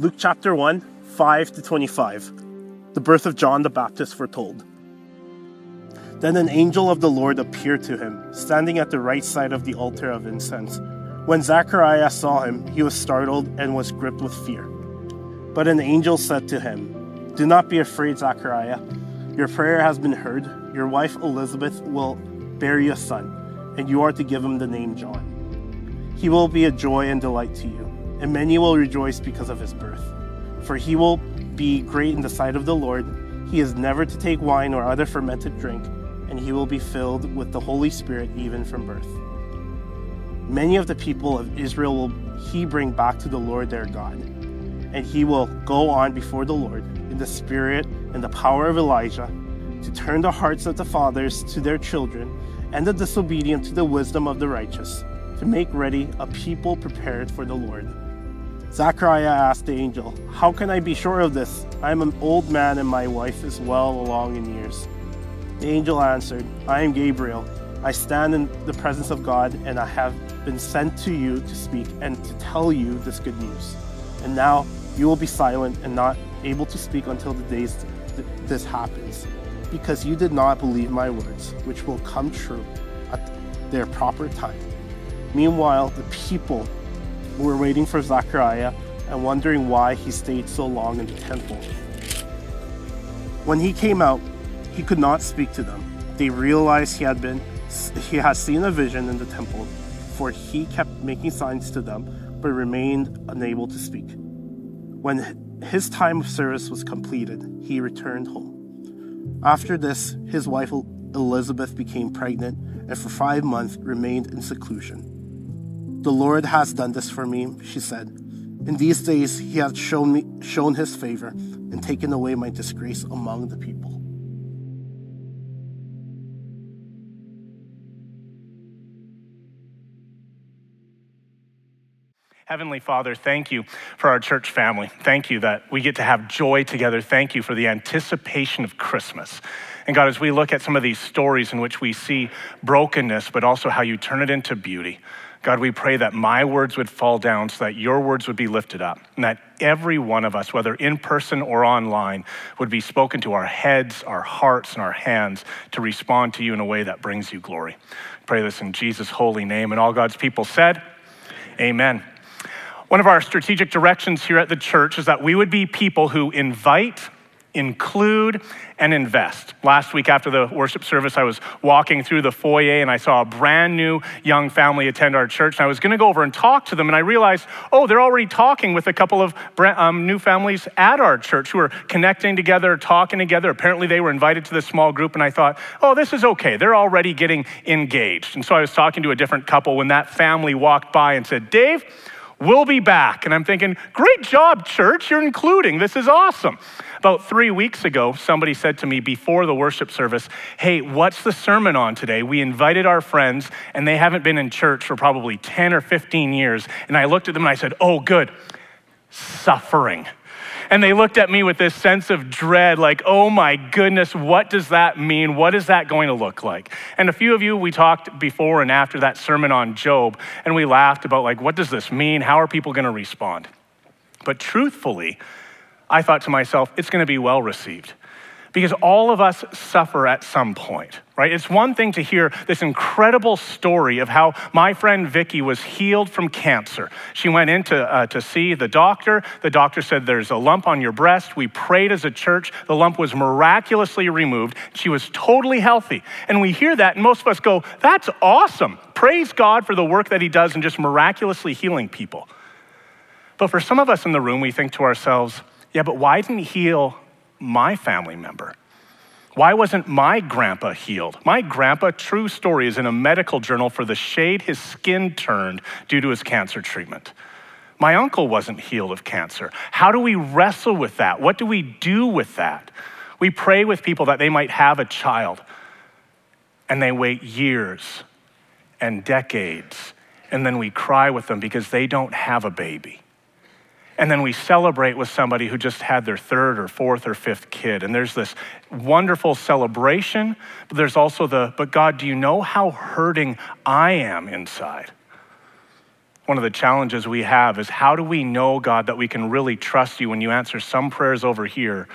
Luke chapter 1, 5 to 25. The birth of John the Baptist foretold. Then an angel of the Lord appeared to him, standing at the right side of the altar of incense. When Zacharias saw him, he was startled and was gripped with fear. But an angel said to him, Do not be afraid, Zechariah. Your prayer has been heard. Your wife Elizabeth will bear you a son, and you are to give him the name John. He will be a joy and delight to you and many will rejoice because of his birth. For he will be great in the sight of the Lord. He is never to take wine or other fermented drink, and he will be filled with the Holy Spirit even from birth. Many of the people of Israel will he bring back to the Lord their God, and he will go on before the Lord in the spirit and the power of Elijah to turn the hearts of the fathers to their children and the disobedient to the wisdom of the righteous, to make ready a people prepared for the Lord. Zechariah asked the angel, How can I be sure of this? I am an old man and my wife is well along in years. The angel answered, I am Gabriel. I stand in the presence of God, and I have been sent to you to speak and to tell you this good news. And now you will be silent and not able to speak until the days th- this happens, because you did not believe my words, which will come true at their proper time. Meanwhile, the people were waiting for Zechariah and wondering why he stayed so long in the temple. When he came out, he could not speak to them. They realized he had been he had seen a vision in the temple, for he kept making signs to them, but remained unable to speak. When his time of service was completed, he returned home. After this, his wife Elizabeth became pregnant and for five months remained in seclusion. The Lord has done this for me, she said. In these days he has shown me shown his favor and taken away my disgrace among the people. Heavenly Father, thank you for our church family. Thank you that we get to have joy together. Thank you for the anticipation of Christmas. And God, as we look at some of these stories in which we see brokenness, but also how you turn it into beauty, God, we pray that my words would fall down so that your words would be lifted up, and that every one of us, whether in person or online, would be spoken to our heads, our hearts, and our hands to respond to you in a way that brings you glory. Pray this in Jesus' holy name. And all God's people said, Amen. One of our strategic directions here at the church is that we would be people who invite, include, and invest. Last week after the worship service, I was walking through the foyer and I saw a brand new young family attend our church. And I was going to go over and talk to them, and I realized, oh, they're already talking with a couple of um, new families at our church who are connecting together, talking together. Apparently, they were invited to this small group, and I thought, oh, this is okay. They're already getting engaged. And so I was talking to a different couple when that family walked by and said, Dave, We'll be back. And I'm thinking, great job, church. You're including. This is awesome. About three weeks ago, somebody said to me before the worship service, Hey, what's the sermon on today? We invited our friends, and they haven't been in church for probably 10 or 15 years. And I looked at them and I said, Oh, good. Suffering. And they looked at me with this sense of dread, like, oh my goodness, what does that mean? What is that going to look like? And a few of you, we talked before and after that sermon on Job, and we laughed about, like, what does this mean? How are people going to respond? But truthfully, I thought to myself, it's going to be well received because all of us suffer at some point, right? It's one thing to hear this incredible story of how my friend Vicky was healed from cancer. She went in to, uh, to see the doctor. The doctor said, There's a lump on your breast. We prayed as a church. The lump was miraculously removed. She was totally healthy. And we hear that, and most of us go, That's awesome. Praise God for the work that He does in just miraculously healing people. But for some of us in the room, we think to ourselves, yeah, but why didn't he heal my family member? Why wasn't my grandpa healed? My grandpa, true story, is in a medical journal for the shade his skin turned due to his cancer treatment. My uncle wasn't healed of cancer. How do we wrestle with that? What do we do with that? We pray with people that they might have a child, and they wait years and decades, and then we cry with them because they don't have a baby. And then we celebrate with somebody who just had their third or fourth or fifth kid. And there's this wonderful celebration, but there's also the, but God, do you know how hurting I am inside? one of the challenges we have is how do we know, God, that we can really trust you when you answer some prayers over here,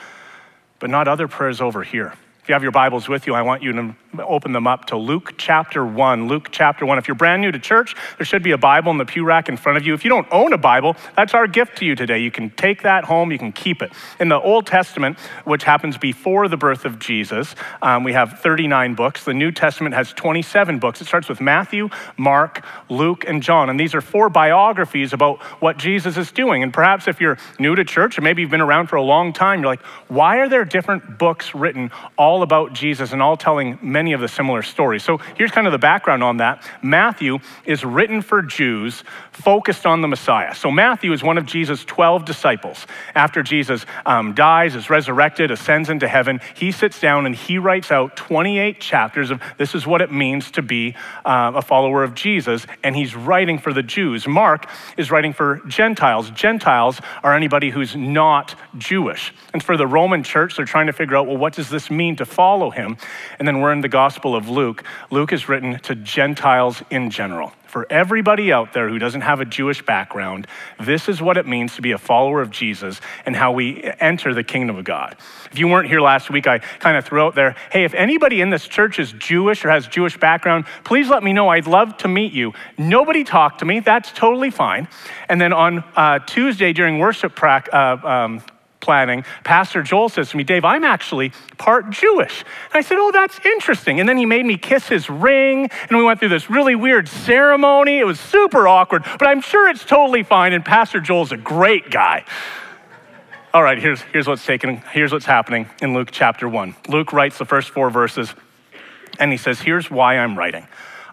but not other prayers over here? If you have your Bibles with you, I want you to open them up to Luke chapter 1. Luke chapter 1. If you're brand new to church, there should be a Bible in the pew rack in front of you. If you don't own a Bible, that's our gift to you today. You can take that home, you can keep it. In the Old Testament, which happens before the birth of Jesus, um, we have 39 books. The New Testament has 27 books. It starts with Matthew, Mark, Luke, and John. And these are four biographies about what Jesus is doing. And perhaps if you're new to church, or maybe you've been around for a long time, you're like, why are there different books written all all about Jesus and all telling many of the similar stories. So here's kind of the background on that. Matthew is written for Jews focused on the Messiah. So Matthew is one of Jesus' 12 disciples. After Jesus um, dies, is resurrected, ascends into heaven, he sits down and he writes out 28 chapters of this is what it means to be uh, a follower of Jesus. And he's writing for the Jews. Mark is writing for Gentiles. Gentiles are anybody who's not Jewish. And for the Roman church, they're trying to figure out, well, what does this mean to to follow him. And then we're in the Gospel of Luke. Luke is written to Gentiles in general. For everybody out there who doesn't have a Jewish background, this is what it means to be a follower of Jesus and how we enter the kingdom of God. If you weren't here last week, I kind of threw out there, hey, if anybody in this church is Jewish or has Jewish background, please let me know. I'd love to meet you. Nobody talked to me. That's totally fine. And then on uh, Tuesday during worship pra- uh, um, planning, Pastor Joel says to me, Dave, I'm actually part Jewish. And I said, Oh, that's interesting. And then he made me kiss his ring, and we went through this really weird ceremony. It was super awkward, but I'm sure it's totally fine. And Pastor Joel's a great guy. All right, here's, here's what's taken, here's what's happening in Luke chapter 1. Luke writes the first four verses, and he says, Here's why I'm writing.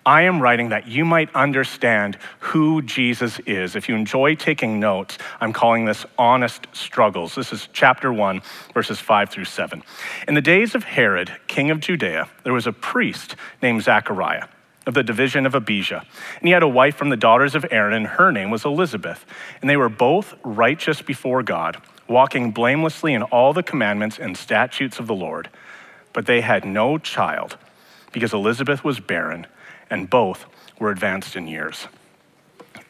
I am writing that you might understand who Jesus is. If you enjoy taking notes, I'm calling this Honest Struggles. This is chapter 1, verses 5 through 7. In the days of Herod, king of Judea, there was a priest named Zechariah of the division of Abijah. And he had a wife from the daughters of Aaron, and her name was Elizabeth. And they were both righteous before God, walking blamelessly in all the commandments and statutes of the Lord. But they had no child because Elizabeth was barren and both were advanced in years.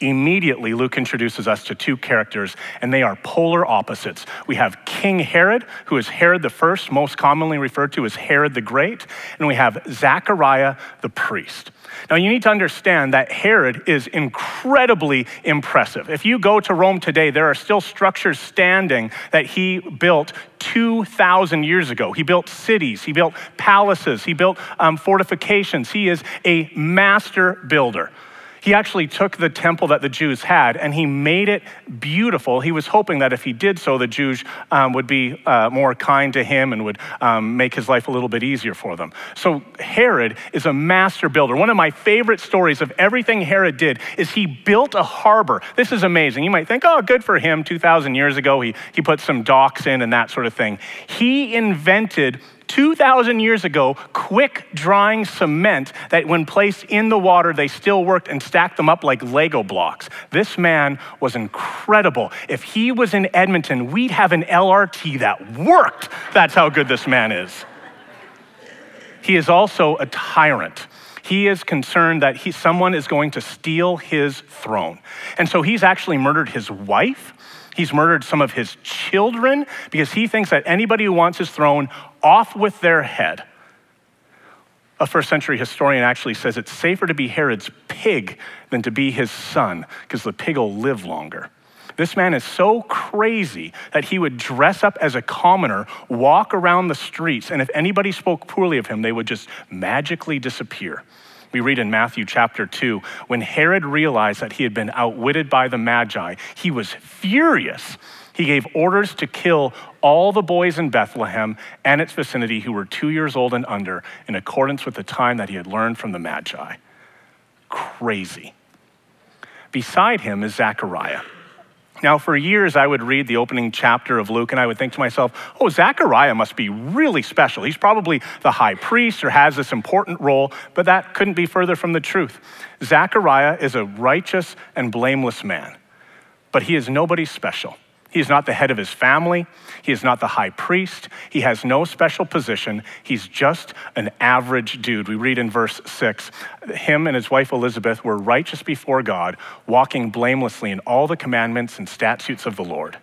Immediately, Luke introduces us to two characters, and they are polar opposites. We have King Herod, who is Herod the First, most commonly referred to as Herod the Great, and we have Zechariah the priest. Now, you need to understand that Herod is incredibly impressive. If you go to Rome today, there are still structures standing that he built 2,000 years ago. He built cities, he built palaces, he built um, fortifications. He is a master builder. He actually took the temple that the Jews had and he made it beautiful. He was hoping that if he did so, the Jews um, would be uh, more kind to him and would um, make his life a little bit easier for them. So Herod is a master builder. One of my favorite stories of everything Herod did is he built a harbor. This is amazing. You might think, oh, good for him. 2,000 years ago, he, he put some docks in and that sort of thing. He invented 2,000 years ago, quick drying cement that when placed in the water, they still worked and stacked them up like Lego blocks. This man was incredible. If he was in Edmonton, we'd have an LRT that worked. That's how good this man is. He is also a tyrant he is concerned that he, someone is going to steal his throne. And so he's actually murdered his wife. He's murdered some of his children because he thinks that anybody who wants his throne off with their head. A first century historian actually says it's safer to be Herod's pig than to be his son because the pig will live longer. This man is so crazy that he would dress up as a commoner, walk around the streets, and if anybody spoke poorly of him, they would just magically disappear. We read in Matthew chapter 2 when Herod realized that he had been outwitted by the Magi, he was furious he gave orders to kill all the boys in Bethlehem and its vicinity who were two years old and under, in accordance with the time that he had learned from the Magi. Crazy. Beside him is Zechariah. Now, for years, I would read the opening chapter of Luke and I would think to myself, oh, Zechariah must be really special. He's probably the high priest or has this important role, but that couldn't be further from the truth. Zechariah is a righteous and blameless man, but he is nobody special. He is not the head of his family. He is not the high priest. He has no special position. He's just an average dude. We read in verse 6 him and his wife Elizabeth were righteous before God, walking blamelessly in all the commandments and statutes of the Lord.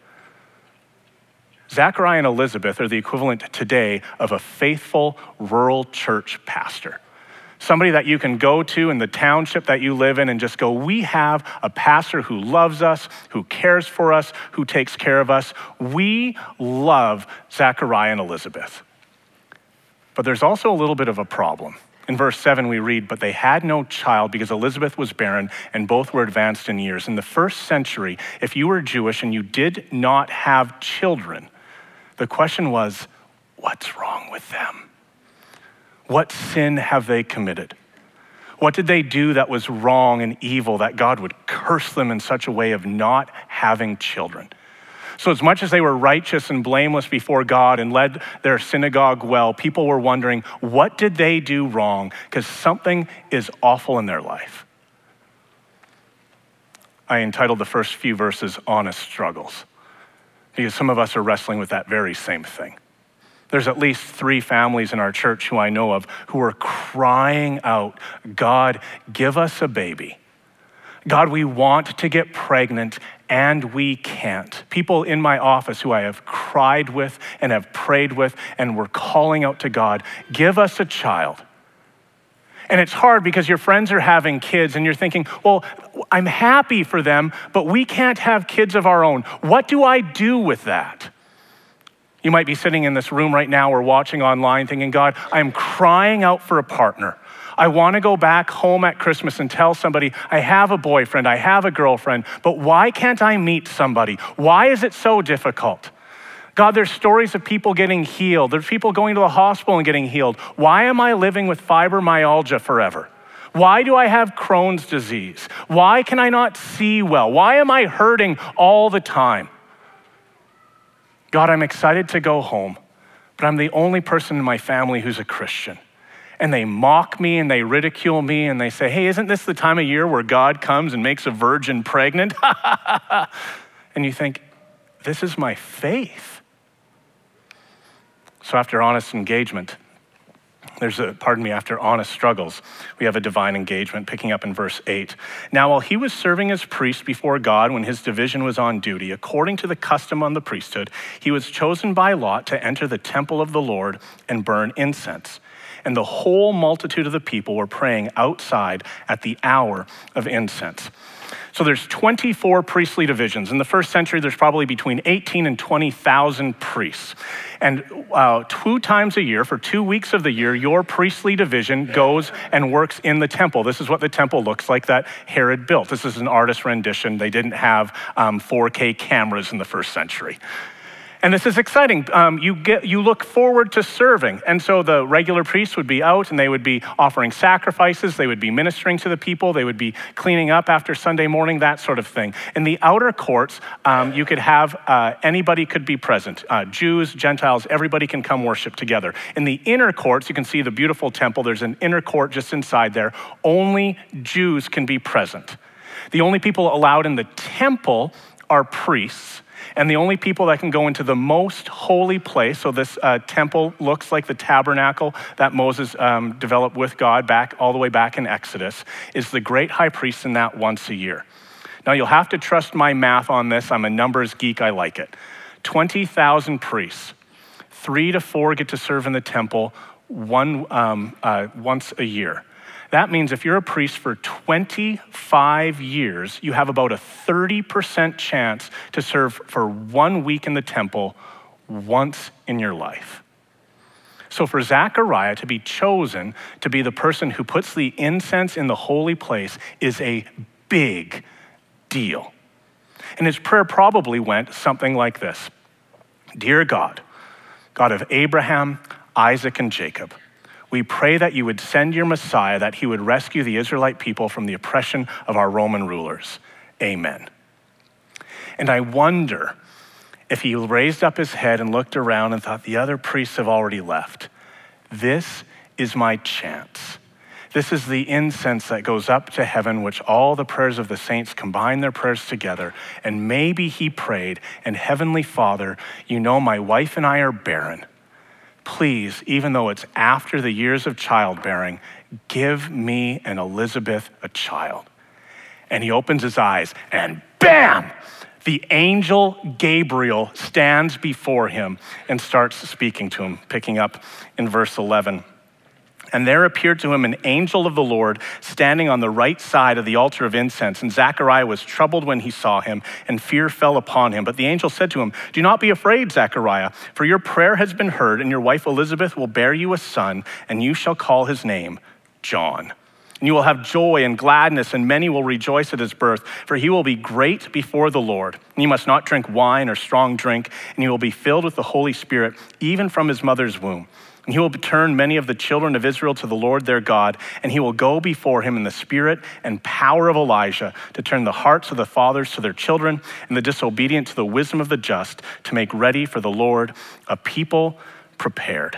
Zechariah and Elizabeth are the equivalent today of a faithful rural church pastor somebody that you can go to in the township that you live in and just go, We have a pastor who loves us, who cares for us, who takes care of us. We love Zechariah and Elizabeth. But there's also a little bit of a problem. In verse 7, we read, But they had no child because Elizabeth was barren and both were advanced in years. In the first century, if you were Jewish and you did not have children, the question was, What's wrong with them? What sin have they committed? What did they do that was wrong and evil that God would curse them in such a way of not having children? So, as much as they were righteous and blameless before God and led their synagogue well, people were wondering, what did they do wrong? Because something is awful in their life. I entitled the first few verses Honest Struggles, because some of us are wrestling with that very same thing. There's at least three families in our church who I know of who are crying out, God, give us a baby. God, we want to get pregnant and we can't. People in my office who I have cried with and have prayed with and were calling out to God, give us a child. And it's hard because your friends are having kids and you're thinking, well, I'm happy for them, but we can't have kids of our own. What do I do with that? You might be sitting in this room right now or watching online thinking, God, I'm crying out for a partner. I want to go back home at Christmas and tell somebody, I have a boyfriend, I have a girlfriend, but why can't I meet somebody? Why is it so difficult? God, there's stories of people getting healed. There's people going to the hospital and getting healed. Why am I living with fibromyalgia forever? Why do I have Crohn's disease? Why can I not see well? Why am I hurting all the time? God, I'm excited to go home, but I'm the only person in my family who's a Christian. And they mock me and they ridicule me and they say, Hey, isn't this the time of year where God comes and makes a virgin pregnant? and you think, This is my faith. So after honest engagement, there's a, pardon me, after honest struggles, we have a divine engagement, picking up in verse 8. Now, while he was serving as priest before God when his division was on duty, according to the custom on the priesthood, he was chosen by lot to enter the temple of the Lord and burn incense. And the whole multitude of the people were praying outside at the hour of incense. So there's 24 priestly divisions. In the first century, there's probably between 18 and 20,000 priests. And uh, two times a year, for two weeks of the year, your priestly division goes and works in the temple. This is what the temple looks like that Herod built. This is an artist rendition. They didn't have um, 4K cameras in the first century. And this is exciting. Um, you, get, you look forward to serving. And so the regular priests would be out and they would be offering sacrifices, they would be ministering to the people, they would be cleaning up after Sunday morning, that sort of thing. In the outer courts, um, you could have uh, anybody could be present uh, Jews, Gentiles, everybody can come worship together. In the inner courts, you can see the beautiful temple. There's an inner court just inside there. Only Jews can be present. The only people allowed in the temple are priests and the only people that can go into the most holy place, so this uh, temple looks like the tabernacle that Moses um, developed with God back all the way back in Exodus, is the great high priest in that once a year. Now you'll have to trust my math on this. I'm a numbers geek, I like it. 20,000 priests, three to four get to serve in the temple one, um, uh, once a year. That means if you're a priest for 25 years, you have about a 30% chance to serve for one week in the temple once in your life. So, for Zechariah to be chosen to be the person who puts the incense in the holy place is a big deal. And his prayer probably went something like this Dear God, God of Abraham, Isaac, and Jacob, we pray that you would send your Messiah, that he would rescue the Israelite people from the oppression of our Roman rulers. Amen. And I wonder if he raised up his head and looked around and thought, the other priests have already left. This is my chance. This is the incense that goes up to heaven, which all the prayers of the saints combine their prayers together. And maybe he prayed, and Heavenly Father, you know my wife and I are barren. Please, even though it's after the years of childbearing, give me and Elizabeth a child. And he opens his eyes, and bam! The angel Gabriel stands before him and starts speaking to him, picking up in verse 11. And there appeared to him an angel of the Lord standing on the right side of the altar of incense. And Zechariah was troubled when he saw him, and fear fell upon him. But the angel said to him, Do not be afraid, Zechariah, for your prayer has been heard, and your wife Elizabeth will bear you a son, and you shall call his name John. And you will have joy and gladness, and many will rejoice at his birth, for he will be great before the Lord. And you must not drink wine or strong drink, and he will be filled with the Holy Spirit, even from his mother's womb. And he will turn many of the children of Israel to the Lord their God, and he will go before him in the spirit and power of Elijah to turn the hearts of the fathers to their children and the disobedient to the wisdom of the just, to make ready for the Lord a people prepared.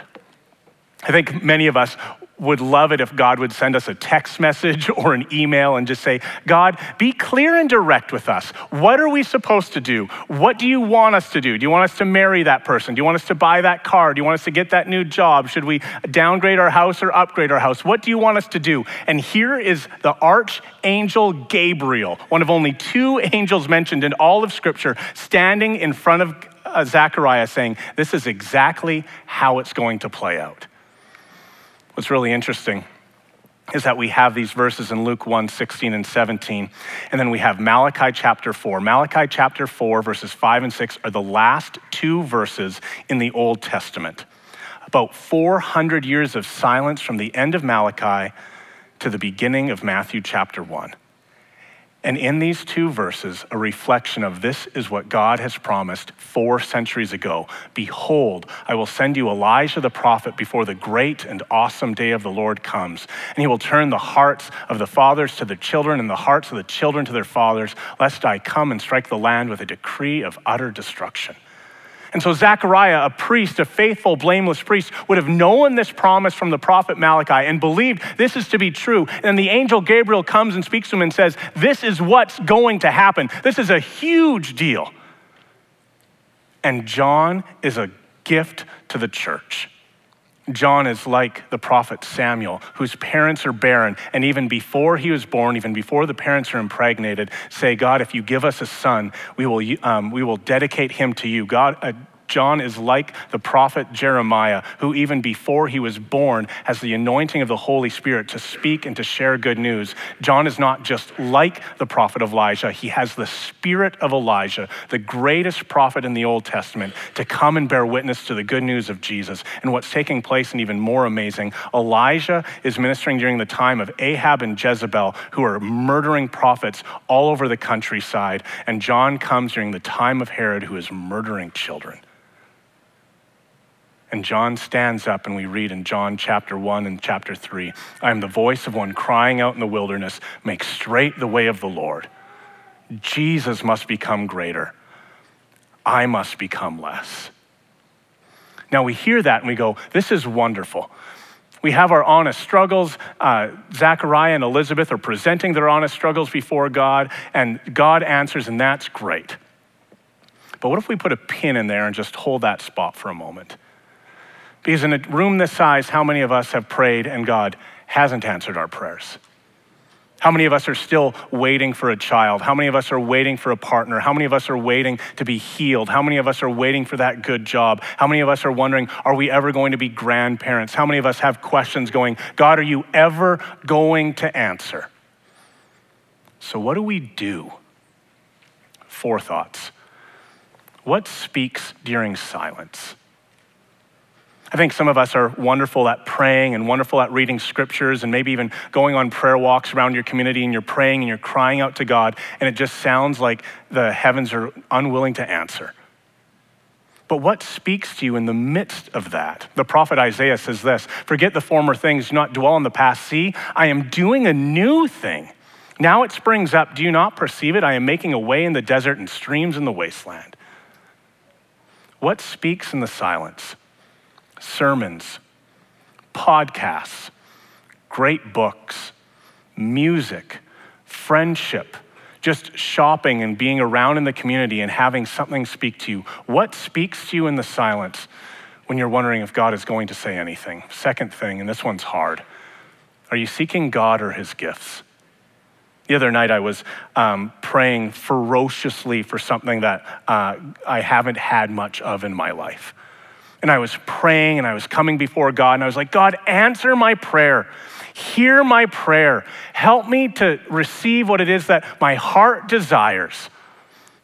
I think many of us would love it if God would send us a text message or an email and just say, God, be clear and direct with us. What are we supposed to do? What do you want us to do? Do you want us to marry that person? Do you want us to buy that car? Do you want us to get that new job? Should we downgrade our house or upgrade our house? What do you want us to do? And here is the archangel Gabriel, one of only two angels mentioned in all of Scripture, standing in front of uh, Zechariah saying, This is exactly how it's going to play out. What's really interesting is that we have these verses in Luke 1 16 and 17. And then we have Malachi chapter 4. Malachi chapter 4, verses 5 and 6 are the last two verses in the Old Testament. About 400 years of silence from the end of Malachi to the beginning of Matthew chapter 1. And in these two verses, a reflection of this is what God has promised four centuries ago. Behold, I will send you Elijah the prophet before the great and awesome day of the Lord comes. And he will turn the hearts of the fathers to the children and the hearts of the children to their fathers, lest I come and strike the land with a decree of utter destruction. And so Zechariah, a priest, a faithful, blameless priest, would have known this promise from the prophet Malachi and believed this is to be true. And the angel Gabriel comes and speaks to him and says, This is what's going to happen. This is a huge deal. And John is a gift to the church. John is like the prophet Samuel, whose parents are barren, and even before he was born, even before the parents are impregnated, say, God, if you give us a son, we will, um, we will dedicate him to you. God, uh, John is like the prophet Jeremiah, who even before he was born has the anointing of the Holy Spirit to speak and to share good news. John is not just like the prophet Elijah, he has the spirit of Elijah, the greatest prophet in the Old Testament, to come and bear witness to the good news of Jesus. And what's taking place, and even more amazing, Elijah is ministering during the time of Ahab and Jezebel, who are murdering prophets all over the countryside. And John comes during the time of Herod, who is murdering children. And John stands up, and we read in John chapter 1 and chapter 3 I am the voice of one crying out in the wilderness, make straight the way of the Lord. Jesus must become greater, I must become less. Now we hear that and we go, This is wonderful. We have our honest struggles. Uh, Zechariah and Elizabeth are presenting their honest struggles before God, and God answers, and that's great. But what if we put a pin in there and just hold that spot for a moment? Because in a room this size, how many of us have prayed and God hasn't answered our prayers? How many of us are still waiting for a child? How many of us are waiting for a partner? How many of us are waiting to be healed? How many of us are waiting for that good job? How many of us are wondering, are we ever going to be grandparents? How many of us have questions going, God, are you ever going to answer? So, what do we do? Four thoughts. What speaks during silence? I think some of us are wonderful at praying and wonderful at reading scriptures and maybe even going on prayer walks around your community and you're praying and you're crying out to God, and it just sounds like the heavens are unwilling to answer. But what speaks to you in the midst of that? The prophet Isaiah says this Forget the former things, do not dwell on the past. See, I am doing a new thing. Now it springs up. Do you not perceive it? I am making a way in the desert and streams in the wasteland. What speaks in the silence? Sermons, podcasts, great books, music, friendship, just shopping and being around in the community and having something speak to you. What speaks to you in the silence when you're wondering if God is going to say anything? Second thing, and this one's hard are you seeking God or his gifts? The other night, I was um, praying ferociously for something that uh, I haven't had much of in my life. And I was praying and I was coming before God, and I was like, God, answer my prayer. Hear my prayer. Help me to receive what it is that my heart desires.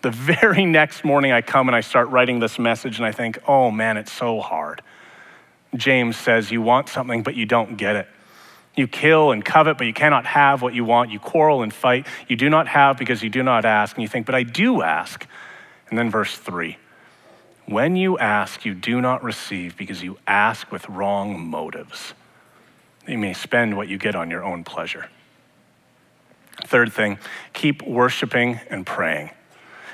The very next morning, I come and I start writing this message, and I think, oh man, it's so hard. James says, You want something, but you don't get it. You kill and covet, but you cannot have what you want. You quarrel and fight. You do not have because you do not ask. And you think, but I do ask. And then verse three when you ask, you do not receive because you ask with wrong motives. You may spend what you get on your own pleasure. Third thing, keep worshiping and praying.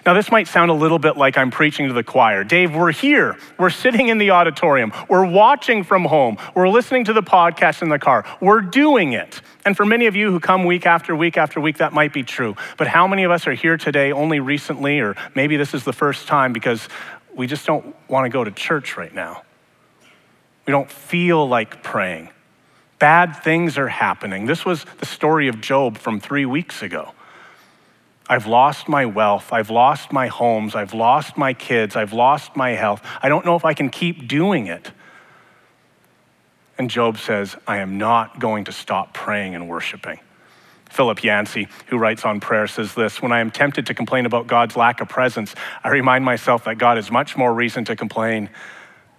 Now, this might sound a little bit like I'm preaching to the choir. Dave, we're here. We're sitting in the auditorium. We're watching from home. We're listening to the podcast in the car. We're doing it. And for many of you who come week after week after week, that might be true. But how many of us are here today only recently, or maybe this is the first time because we just don't want to go to church right now? We don't feel like praying. Bad things are happening. This was the story of Job from three weeks ago. I've lost my wealth. I've lost my homes. I've lost my kids. I've lost my health. I don't know if I can keep doing it. And Job says, I am not going to stop praying and worshiping. Philip Yancey, who writes on prayer, says this When I am tempted to complain about God's lack of presence, I remind myself that God has much more reason to complain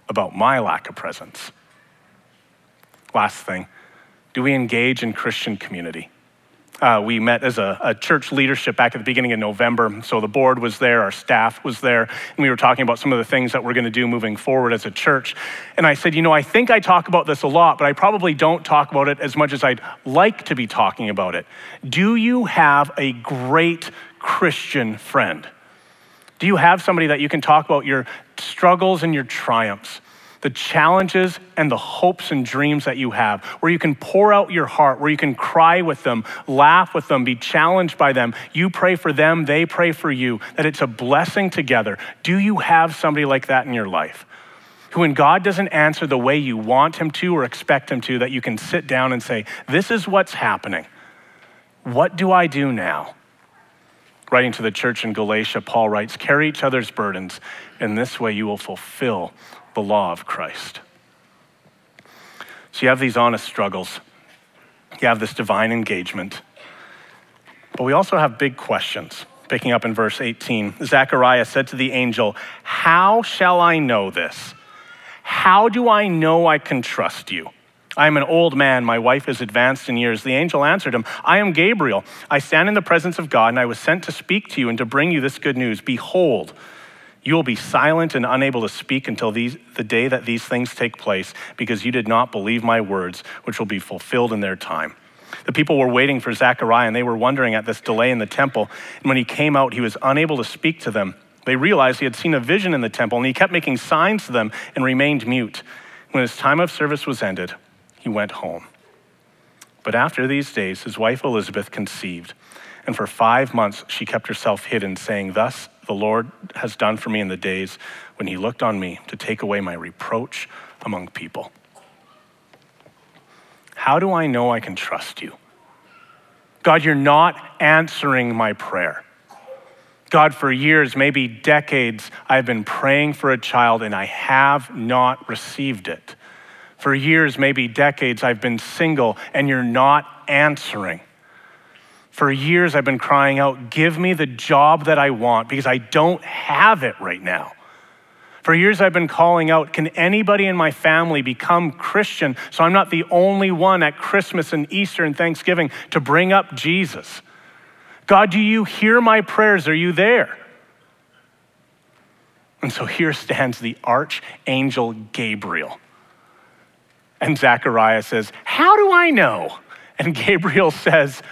about my lack of presence. Last thing, do we engage in Christian community? Uh, we met as a, a, church leadership back at the beginning of November. So the board was there, our staff was there, and we were talking about some of the things that we're going to do moving forward as a church. And I said, You know, I think I talk about this a lot, but I probably don't talk about it as much as I'd like to be talking about it. Do you have a great Christian friend? Do you have somebody that you can talk about your struggles and your triumphs? The challenges and the hopes and dreams that you have, where you can pour out your heart, where you can cry with them, laugh with them, be challenged by them. You pray for them, they pray for you, that it's a blessing together. Do you have somebody like that in your life? Who, when God doesn't answer the way you want Him to or expect Him to, that you can sit down and say, This is what's happening. What do I do now? Writing to the church in Galatia, Paul writes, Carry each other's burdens. In this way, you will fulfill the law of Christ. So you have these honest struggles, you have this divine engagement, but we also have big questions. Picking up in verse 18, Zechariah said to the angel, How shall I know this? How do I know I can trust you? I am an old man. My wife is advanced in years. The angel answered him, I am Gabriel. I stand in the presence of God, and I was sent to speak to you and to bring you this good news. Behold, you will be silent and unable to speak until these, the day that these things take place, because you did not believe my words, which will be fulfilled in their time. The people were waiting for Zechariah, and they were wondering at this delay in the temple. And when he came out, he was unable to speak to them. They realized he had seen a vision in the temple, and he kept making signs to them and remained mute. When his time of service was ended, he went home. But after these days, his wife Elizabeth conceived, and for five months she kept herself hidden, saying, Thus the Lord has done for me in the days when he looked on me to take away my reproach among people. How do I know I can trust you? God, you're not answering my prayer. God, for years, maybe decades, I've been praying for a child and I have not received it. For years, maybe decades, I've been single and you're not answering. For years, I've been crying out, Give me the job that I want because I don't have it right now. For years, I've been calling out, Can anybody in my family become Christian so I'm not the only one at Christmas and Easter and Thanksgiving to bring up Jesus? God, do you hear my prayers? Are you there? And so here stands the archangel Gabriel. And Zechariah says, How do I know? And Gabriel says,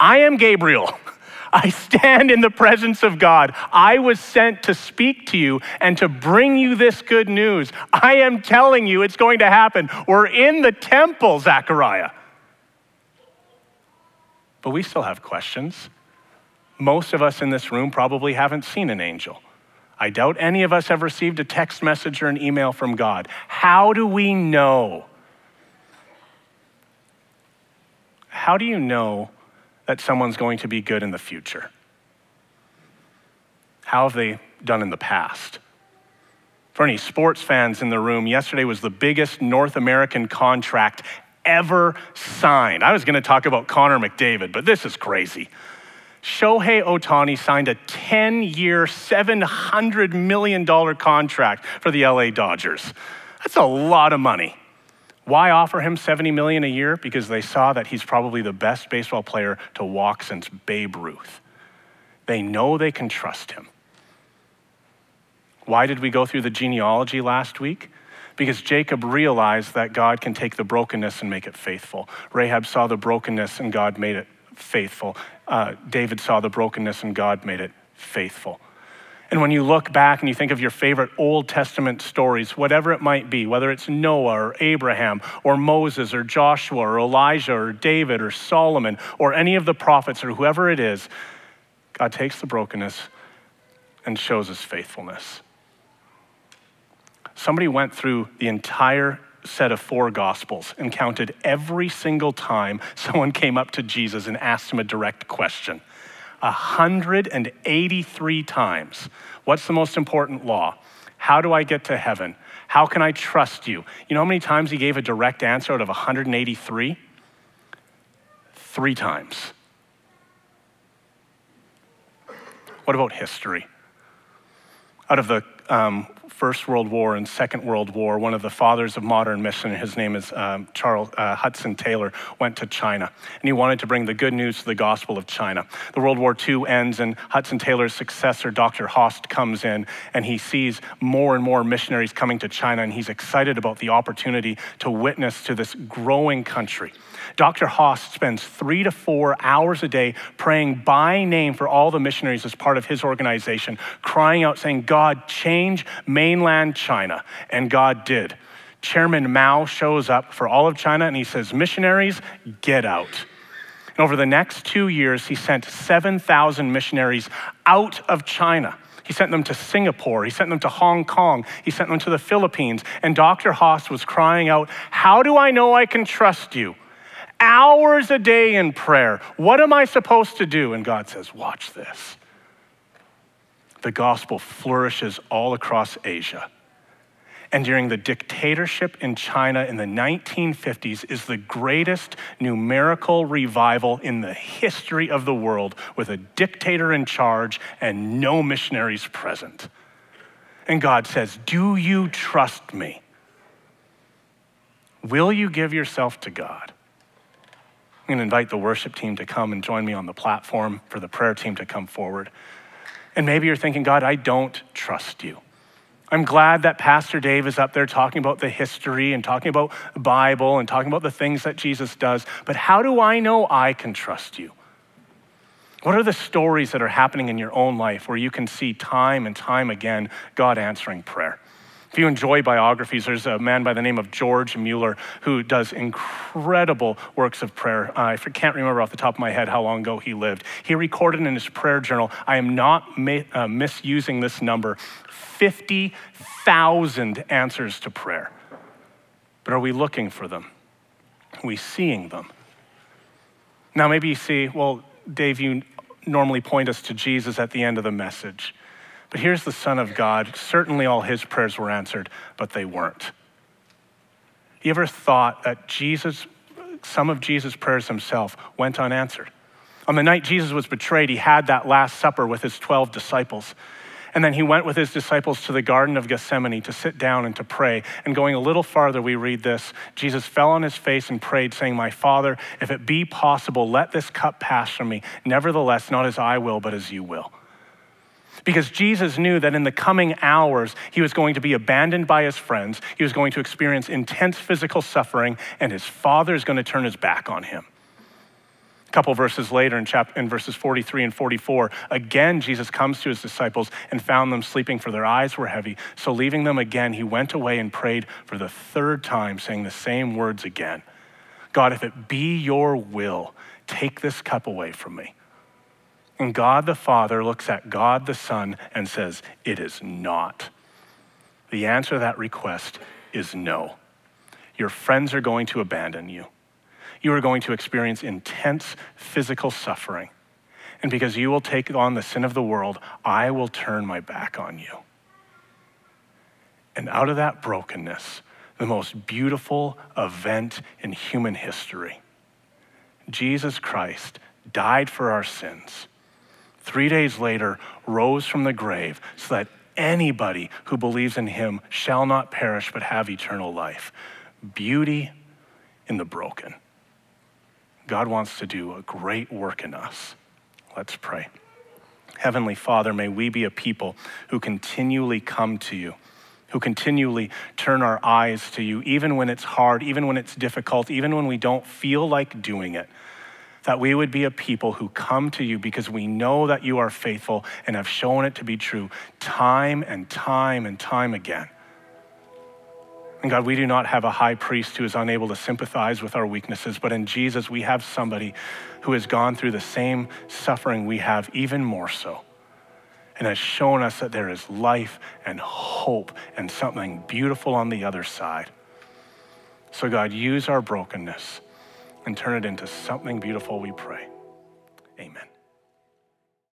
I am Gabriel. I stand in the presence of God. I was sent to speak to you and to bring you this good news. I am telling you it's going to happen. We're in the temple, Zechariah. but we still have questions. Most of us in this room probably haven't seen an angel. I doubt any of us have received a text message or an email from God. How do we know? How do you know that someone's going to be good in the future? How have they done in the past? For any sports fans in the room, yesterday was the biggest North American contract ever signed. I was going to talk about Connor McDavid, but this is crazy. Shohei Ohtani signed a 10 year, $700 million contract for the LA Dodgers. That's a lot of money. Why offer him 70 million a year? Because they saw that he's probably the best baseball player to walk since Babe Ruth. They know they can trust him. Why did we go through the genealogy last week? Because Jacob realized that God can take the brokenness and make it faithful. Rahab saw the brokenness and God made it faithful. Uh, David saw the brokenness and God made it faithful. And when you look back and you think of your favorite Old Testament stories, whatever it might be, whether it's Noah or Abraham or Moses or Joshua or Elijah or David or Solomon or any of the prophets or whoever it is, God takes the brokenness and shows his faithfulness. Somebody went through the entire set of four gospels and counted every single time someone came up to Jesus and asked him a direct question. 183 times. What's the most important law? How do I get to heaven? How can I trust you? You know how many times he gave a direct answer out of 183? Three times. What about history? Out of the um, First World War and Second World War, one of the fathers of modern mission, his name is um, Charles uh, Hudson Taylor, went to China. And he wanted to bring the good news to the gospel of China. The World War II ends, and Hudson Taylor's successor, Dr. Hoste, comes in, and he sees more and more missionaries coming to China, and he's excited about the opportunity to witness to this growing country. Dr. Hoste spends three to four hours a day praying by name for all the missionaries as part of his organization, crying out, saying, God, change mainland China. And God did. Chairman Mao shows up for all of China and he says, Missionaries, get out. And over the next two years, he sent 7,000 missionaries out of China. He sent them to Singapore. He sent them to Hong Kong. He sent them to the Philippines. And Dr. Hoste was crying out, How do I know I can trust you? Hours a day in prayer. What am I supposed to do? And God says, Watch this. The gospel flourishes all across Asia. And during the dictatorship in China in the 1950s is the greatest numerical revival in the history of the world with a dictator in charge and no missionaries present. And God says, Do you trust me? Will you give yourself to God? I'm going to invite the worship team to come and join me on the platform for the prayer team to come forward. And maybe you're thinking, God, I don't trust you. I'm glad that Pastor Dave is up there talking about the history and talking about the Bible and talking about the things that Jesus does. But how do I know I can trust you? What are the stories that are happening in your own life where you can see time and time again God answering prayer? If you enjoy biographies, there's a man by the name of George Mueller who does incredible works of prayer. I can't remember off the top of my head how long ago he lived. He recorded in his prayer journal, I am not uh, misusing this number, 50,000 answers to prayer. But are we looking for them? Are we seeing them? Now, maybe you see, well, Dave, you normally point us to Jesus at the end of the message. But here's the Son of God. Certainly all his prayers were answered, but they weren't. You ever thought that Jesus, some of Jesus' prayers himself went unanswered? On the night Jesus was betrayed, he had that Last Supper with his 12 disciples. And then he went with his disciples to the Garden of Gethsemane to sit down and to pray. And going a little farther, we read this Jesus fell on his face and prayed, saying, My Father, if it be possible, let this cup pass from me. Nevertheless, not as I will, but as you will. Because Jesus knew that in the coming hours, he was going to be abandoned by his friends, he was going to experience intense physical suffering, and his father is going to turn his back on him. A couple verses later, in, chapter, in verses 43 and 44, again Jesus comes to his disciples and found them sleeping, for their eyes were heavy. So, leaving them again, he went away and prayed for the third time, saying the same words again God, if it be your will, Take this cup away from me. And God the Father looks at God the Son and says, It is not. The answer to that request is no. Your friends are going to abandon you. You are going to experience intense physical suffering. And because you will take on the sin of the world, I will turn my back on you. And out of that brokenness, the most beautiful event in human history, Jesus Christ died for our sins three days later, rose from the grave so that anybody who believes in him shall not perish but have eternal life. Beauty in the broken. God wants to do a great work in us. Let's pray. Heavenly Father, may we be a people who continually come to you, who continually turn our eyes to you, even when it's hard, even when it's difficult, even when we don't feel like doing it that we would be a people who come to you because we know that you are faithful and have shown it to be true time and time and time again. And God, we do not have a high priest who is unable to sympathize with our weaknesses, but in Jesus, we have somebody who has gone through the same suffering we have, even more so, and has shown us that there is life and hope and something beautiful on the other side. So, God, use our brokenness and turn it into something beautiful, we pray. Amen.